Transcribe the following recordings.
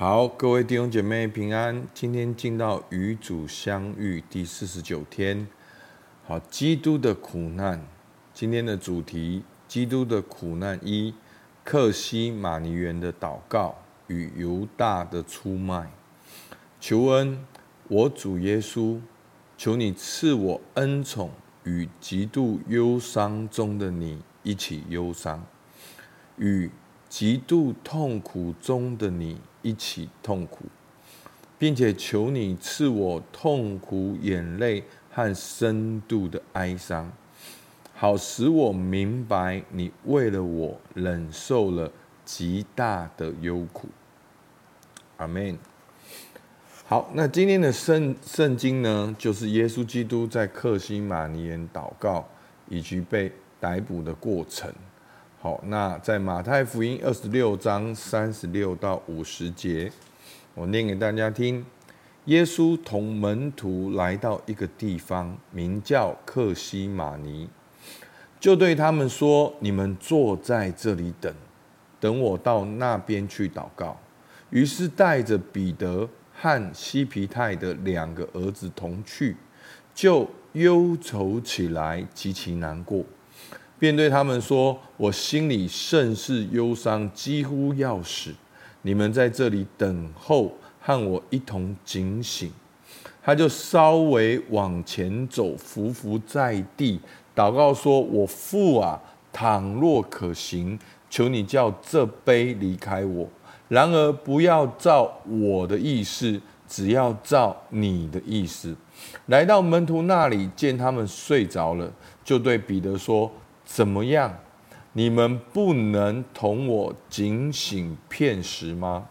好，各位弟兄姐妹平安。今天进到与主相遇第四十九天。好，基督的苦难。今天的主题：基督的苦难一，克西马尼园的祷告与犹大的出卖。求恩，我主耶稣，求你赐我恩宠，与极度忧伤中的你一起忧伤，与极度痛苦中的你一起痛苦，并且求你赐我痛苦、眼泪和深度的哀伤，好使我明白你为了我忍受了极大的忧苦。阿门。好，那今天的圣圣经呢，就是耶稣基督在克西马尼园祷告以及被逮捕的过程。好，那在马太福音二十六章三十六到五十节，我念给大家听。耶稣同门徒来到一个地方，名叫克西马尼，就对他们说：“你们坐在这里等，等我到那边去祷告。”于是带着彼得和西皮泰的两个儿子同去，就忧愁起来，极其难过。便对他们说：“我心里甚是忧伤，几乎要死。你们在这里等候，和我一同警醒。”他就稍微往前走，伏伏在地，祷告说：“我父啊，倘若可行，求你叫这杯离开我。然而不要照我的意思，只要照你的意思。”来到门徒那里，见他们睡着了，就对彼得说。怎么样？你们不能同我警醒片时吗？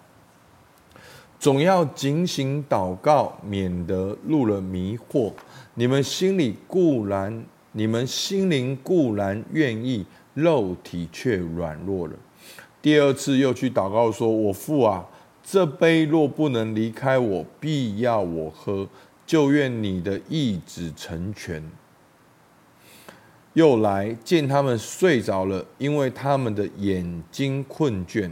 总要警醒祷告，免得入了迷惑。你们心里固然，你们心灵固然愿意，肉体却软弱了。第二次又去祷告，说：“我父啊，这杯若不能离开我，必要我喝，就愿你的意旨成全。”又来见他们睡着了，因为他们的眼睛困倦。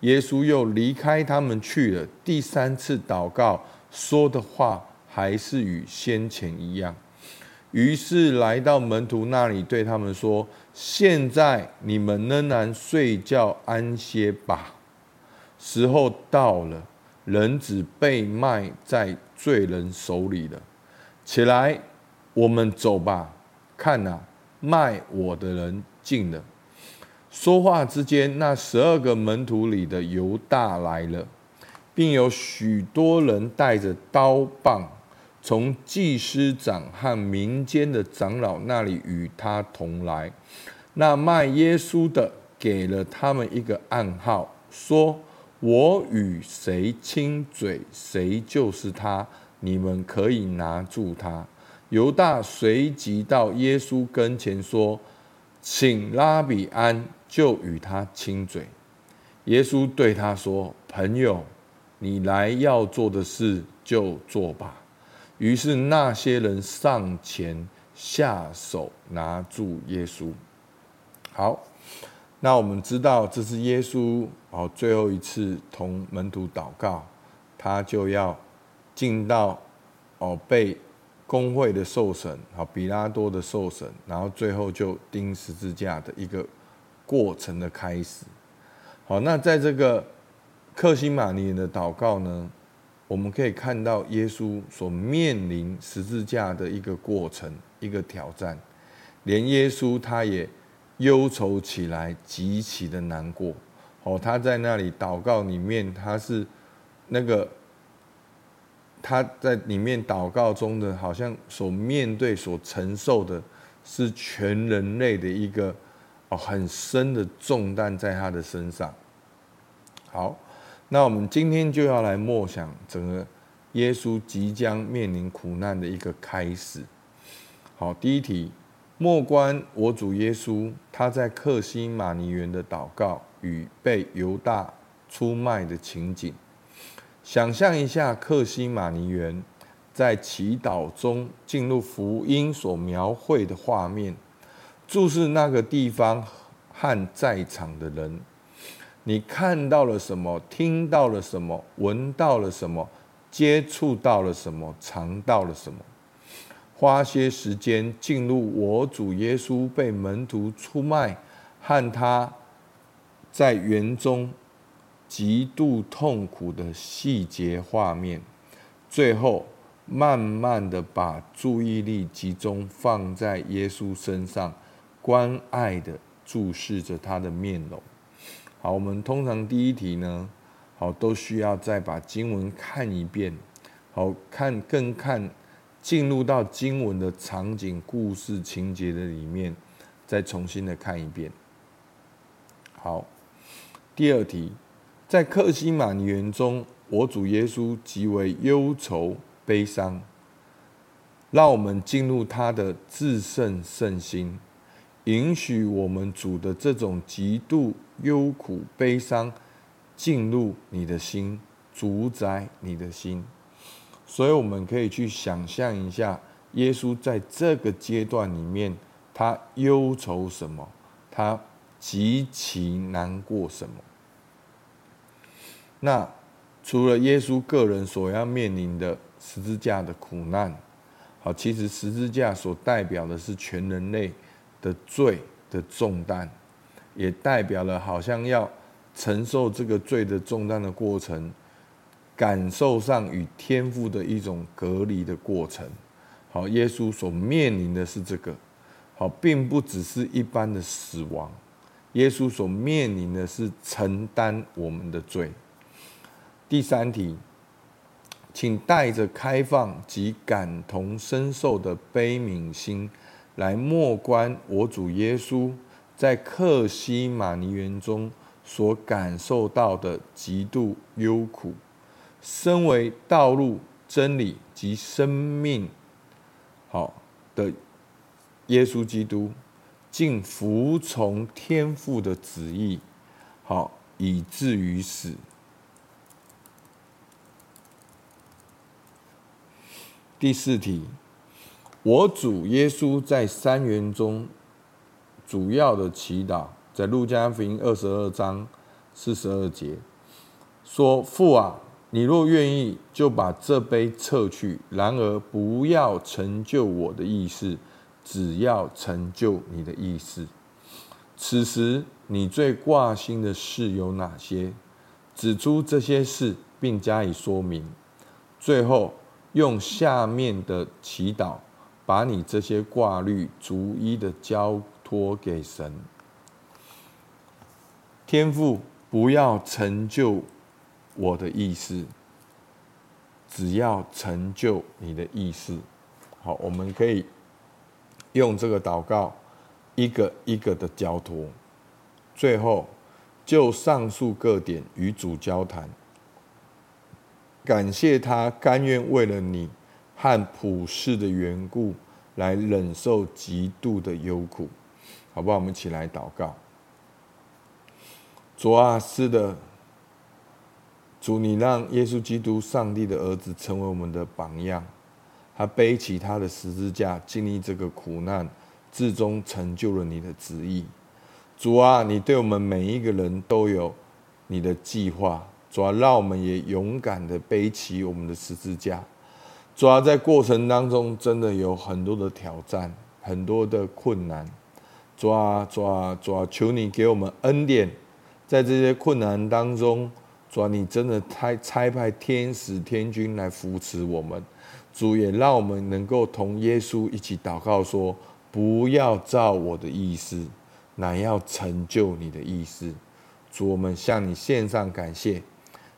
耶稣又离开他们去了。第三次祷告说的话还是与先前一样。于是来到门徒那里，对他们说：“现在你们仍然睡觉安歇吧。时候到了，人子被卖在罪人手里了。起来，我们走吧。看哪。”卖我的人进了。说话之间，那十二个门徒里的犹大来了，并有许多人带着刀棒，从祭司长和民间的长老那里与他同来。那卖耶稣的给了他们一个暗号，说：“我与谁亲嘴，谁就是他。你们可以拿住他。”犹大随即到耶稣跟前说：“请拉比安，就与他亲嘴。”耶稣对他说：“朋友，你来要做的事就做吧。”于是那些人上前下手拿住耶稣。好，那我们知道这是耶稣哦最后一次同门徒祷告，他就要进到哦被。公会的受审，好，比拉多的受审，然后最后就钉十字架的一个过程的开始。好，那在这个克西马尼的祷告呢，我们可以看到耶稣所面临十字架的一个过程，一个挑战，连耶稣他也忧愁起来，极其的难过。哦，他在那里祷告里面，他是那个。他在里面祷告中的，好像所面对、所承受的，是全人类的一个哦很深的重担在他的身上。好，那我们今天就要来默想整个耶稣即将面临苦难的一个开始。好，第一题，默观我主耶稣他在克西马尼园的祷告与被犹大出卖的情景。想象一下，克西马尼园在祈祷中进入福音所描绘的画面，注视那个地方和在场的人。你看到了什么？听到了什么？闻到了什么？接触到了什么？尝到了什么？花些时间进入我主耶稣被门徒出卖，和他在园中极度痛苦的细节画面，最后慢慢的把注意力集中放在耶稣身上，关爱的注视着他的面容。好，我们通常第一题呢，好都需要再把经文看一遍，好看更看。进入到经文的场景、故事情节的里面，再重新的看一遍。好，第二题，在克西马尼园中，我主耶稣极为忧愁、悲伤。让我们进入他的至圣圣心，允许我们主的这种极度忧苦、悲伤进入你的心，主宰你的心。所以我们可以去想象一下，耶稣在这个阶段里面，他忧愁什么？他极其难过什么？那除了耶稣个人所要面临的十字架的苦难，好，其实十字架所代表的是全人类的罪的重担，也代表了好像要承受这个罪的重担的过程。感受上与天父的一种隔离的过程，好，耶稣所面临的是这个，好，并不只是一般的死亡，耶稣所面临的是承担我们的罪。第三题，请带着开放及感同身受的悲悯心来默观我主耶稣在克西马尼园中所感受到的极度忧苦。身为道路、真理及生命，好的耶稣基督，竟服从天父的旨意，好以至于死。第四题，我主耶稣在三元中主要的祈祷，在路加福音二十二章四十二节说：“父啊。”你若愿意，就把这杯撤去；然而不要成就我的意思，只要成就你的意思。此时你最挂心的事有哪些？指出这些事，并加以说明。最后用下面的祈祷，把你这些挂虑逐一的交托给神。天父，不要成就。我的意思，只要成就你的意思。好，我们可以用这个祷告，一个一个的交托，最后就上述各点与主交谈，感谢他甘愿为了你和普世的缘故来忍受极度的忧苦，好不好？我们一起来祷告。主啊，是的。主，你让耶稣基督、上帝的儿子成为我们的榜样，他背起他的十字架，经历这个苦难，至终成就了你的旨意。主啊，你对我们每一个人都有你的计划。主啊，让我们也勇敢的背起我们的十字架。主要，在过程当中真的有很多的挑战，很多的困难。主啊，主啊，主啊，求你给我们恩典，在这些困难当中。主啊，你真的差差派天使天军来扶持我们，主也让我们能够同耶稣一起祷告说：不要照我的意思，乃要成就你的意思。主，我们向你献上感谢，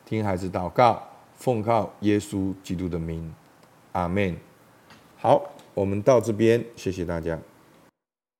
听孩子祷告，奉靠耶稣基督的名，阿门。好，我们到这边，谢谢大家。